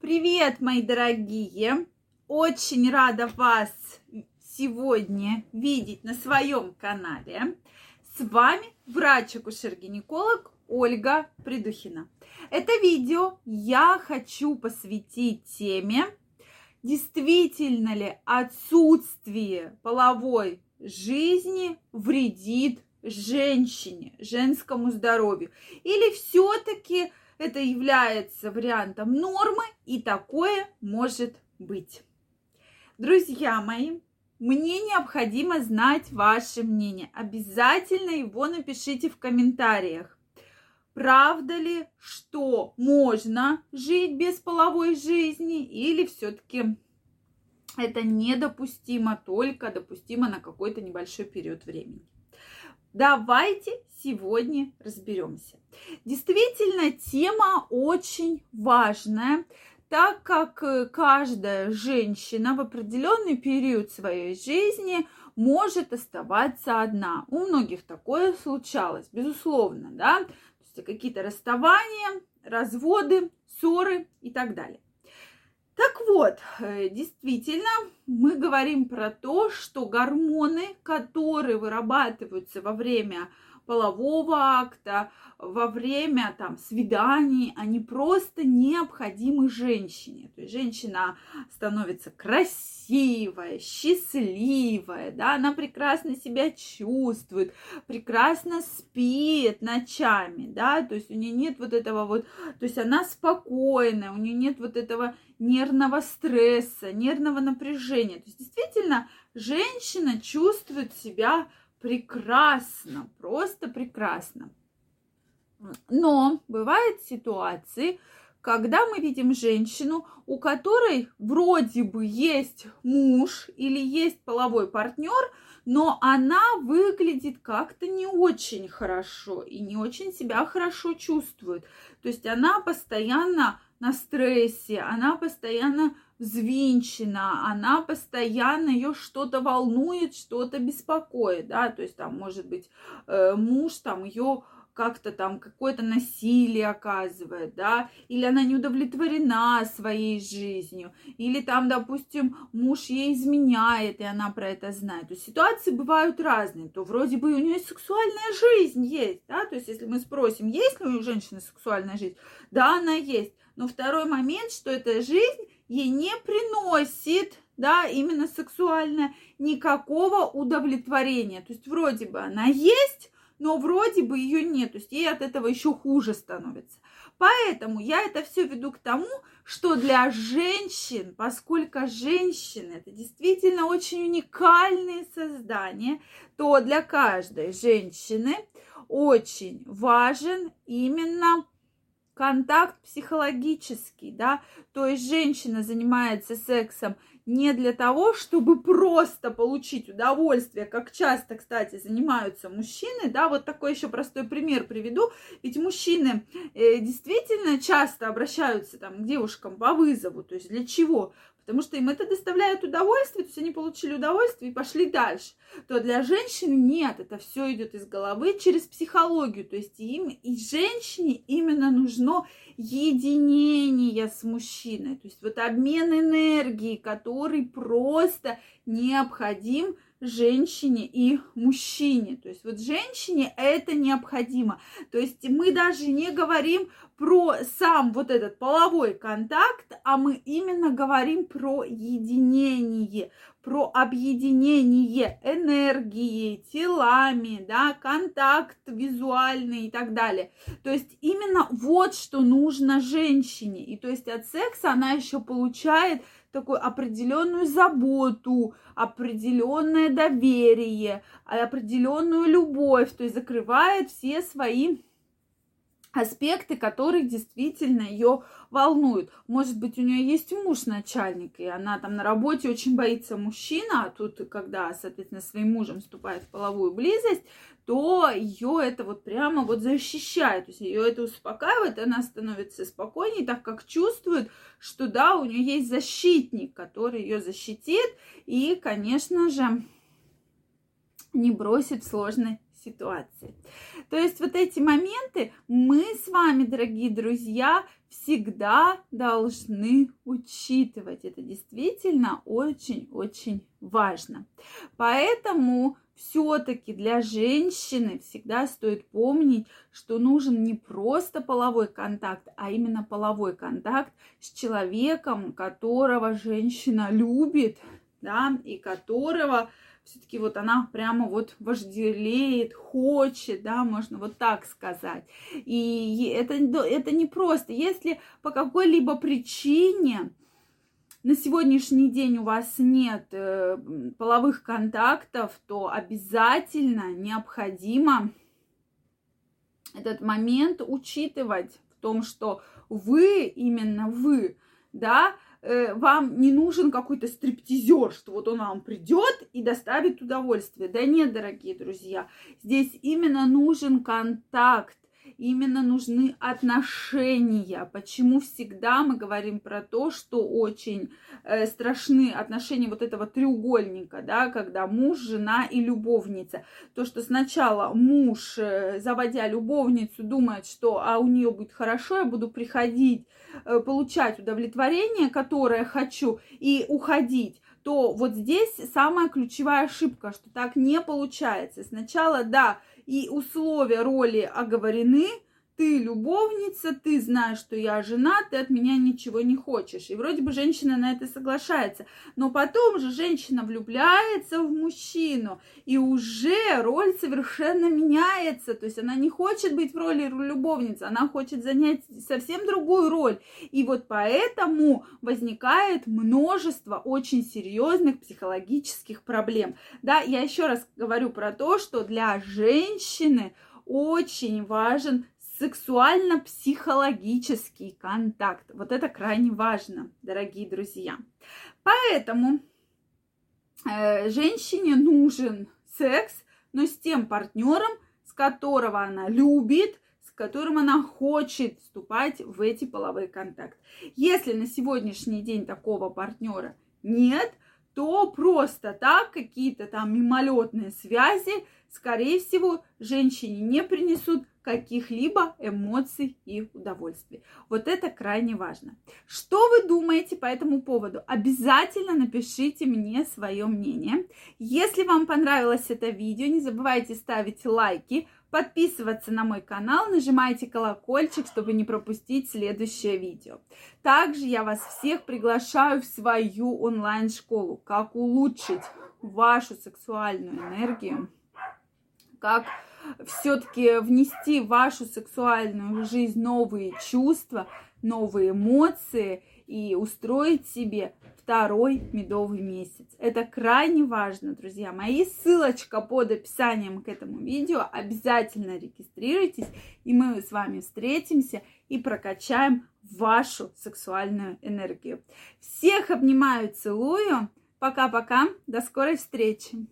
Привет, мои дорогие! Очень рада вас сегодня видеть на своем канале. С вами врач-акушер-гинеколог Ольга Придухина. Это видео я хочу посвятить теме, действительно ли отсутствие половой жизни вредит женщине, женскому здоровью, или все-таки это является вариантом нормы, и такое может быть. Друзья мои, мне необходимо знать ваше мнение. Обязательно его напишите в комментариях. Правда ли, что можно жить без половой жизни или все-таки это недопустимо, только допустимо на какой-то небольшой период времени? Давайте сегодня разберемся. Действительно, тема очень важная, так как э, каждая женщина в определенный период своей жизни может оставаться одна. У многих такое случалось, безусловно, да, то есть какие-то расставания, разводы, ссоры и так далее. Так вот, э, действительно, мы говорим про то, что гормоны, которые вырабатываются во время полового акта, во время там свиданий, они просто необходимы женщине. То есть женщина становится красивая, счастливая, да, она прекрасно себя чувствует, прекрасно спит ночами, да, то есть у нее нет вот этого вот, то есть она спокойная, у нее нет вот этого нервного стресса, нервного напряжения. То есть действительно женщина чувствует себя прекрасно, просто прекрасно. Но бывают ситуации, когда мы видим женщину, у которой вроде бы есть муж или есть половой партнер, но она выглядит как-то не очень хорошо и не очень себя хорошо чувствует. То есть она постоянно на стрессе, она постоянно взвинчена, она постоянно ее что-то волнует, что-то беспокоит, да, то есть там может быть э, муж там ее как-то там какое-то насилие оказывает, да, или она не удовлетворена своей жизнью, или там, допустим, муж ей изменяет, и она про это знает. То есть ситуации бывают разные, то вроде бы у нее сексуальная жизнь есть, да, то есть если мы спросим, есть ли у женщины сексуальная жизнь, да, она есть, но второй момент, что эта жизнь ей не приносит, да, именно сексуально никакого удовлетворения. То есть вроде бы она есть, но вроде бы ее нет. То есть ей от этого еще хуже становится. Поэтому я это все веду к тому, что для женщин, поскольку женщины это действительно очень уникальные создания, то для каждой женщины очень важен именно контакт психологический, да, то есть женщина занимается сексом не для того, чтобы просто получить удовольствие, как часто, кстати, занимаются мужчины, да, вот такой еще простой пример приведу, ведь мужчины э, действительно часто обращаются там к девушкам по вызову, то есть для чего? Потому что им это доставляет удовольствие, то есть они получили удовольствие и пошли дальше, то для женщины нет, это все идет из головы через психологию, то есть им и женщине именно нужно единение с мужчиной, то есть вот обмен энергии, который просто необходим женщине и мужчине. То есть вот женщине это необходимо. То есть мы даже не говорим про сам вот этот половой контакт, а мы именно говорим про единение, про объединение энергией, телами, да, контакт визуальный и так далее. То есть именно вот что нужно женщине. И то есть от секса она еще получает такую определенную заботу, определенное доверие, определенную любовь, то есть закрывает все свои аспекты, которые действительно ее волнуют. Может быть, у нее есть муж начальник, и она там на работе очень боится мужчина, а тут, когда, соответственно, своим мужем вступает в половую близость, то ее это вот прямо вот защищает, то есть ее это успокаивает, она становится спокойнее, так как чувствует, что да, у нее есть защитник, который ее защитит и, конечно же, не бросит в сложной ситуации. То есть вот эти моменты мы с вами, дорогие друзья, всегда должны учитывать. Это действительно очень-очень важно. Поэтому все-таки для женщины всегда стоит помнить, что нужен не просто половой контакт, а именно половой контакт с человеком, которого женщина любит, да, и которого все-таки вот она прямо вот вожделеет, хочет, да, можно вот так сказать. И это, это не просто. Если по какой-либо причине на сегодняшний день у вас нет э, половых контактов, то обязательно необходимо этот момент учитывать в том, что вы, именно вы, да, э, вам не нужен какой-то стриптизер, что вот он вам придет и доставит удовольствие. Да нет, дорогие друзья, здесь именно нужен контакт именно нужны отношения. Почему всегда мы говорим про то, что очень э, страшны отношения вот этого треугольника, да, когда муж, жена и любовница. То, что сначала муж, э, заводя любовницу, думает, что а у нее будет хорошо, я буду приходить, э, получать удовлетворение, которое хочу, и уходить то вот здесь самая ключевая ошибка, что так не получается. Сначала, да, и условия роли оговорены, ты любовница, ты знаешь, что я жена, ты от меня ничего не хочешь. И вроде бы женщина на это соглашается. Но потом же женщина влюбляется в мужчину, и уже роль совершенно меняется. То есть она не хочет быть в роли любовницы, она хочет занять совсем другую роль. И вот поэтому возникает множество очень серьезных психологических проблем. Да, я еще раз говорю про то, что для женщины очень важен сексуально-психологический контакт. Вот это крайне важно, дорогие друзья. Поэтому э, женщине нужен секс, но с тем партнером, с которого она любит, с которым она хочет вступать в эти половые контакты. Если на сегодняшний день такого партнера нет, то просто так какие-то там мимолетные связи, скорее всего, женщине не принесут каких-либо эмоций и удовольствий. Вот это крайне важно. Что вы думаете по этому поводу? Обязательно напишите мне свое мнение. Если вам понравилось это видео, не забывайте ставить лайки, подписываться на мой канал, нажимайте колокольчик, чтобы не пропустить следующее видео. Также я вас всех приглашаю в свою онлайн-школу, как улучшить вашу сексуальную энергию, как все-таки внести в вашу сексуальную жизнь новые чувства, новые эмоции и устроить себе второй медовый месяц. Это крайне важно, друзья мои. Ссылочка под описанием к этому видео. Обязательно регистрируйтесь, и мы с вами встретимся и прокачаем вашу сексуальную энергию. Всех обнимаю, целую. Пока-пока. До скорой встречи.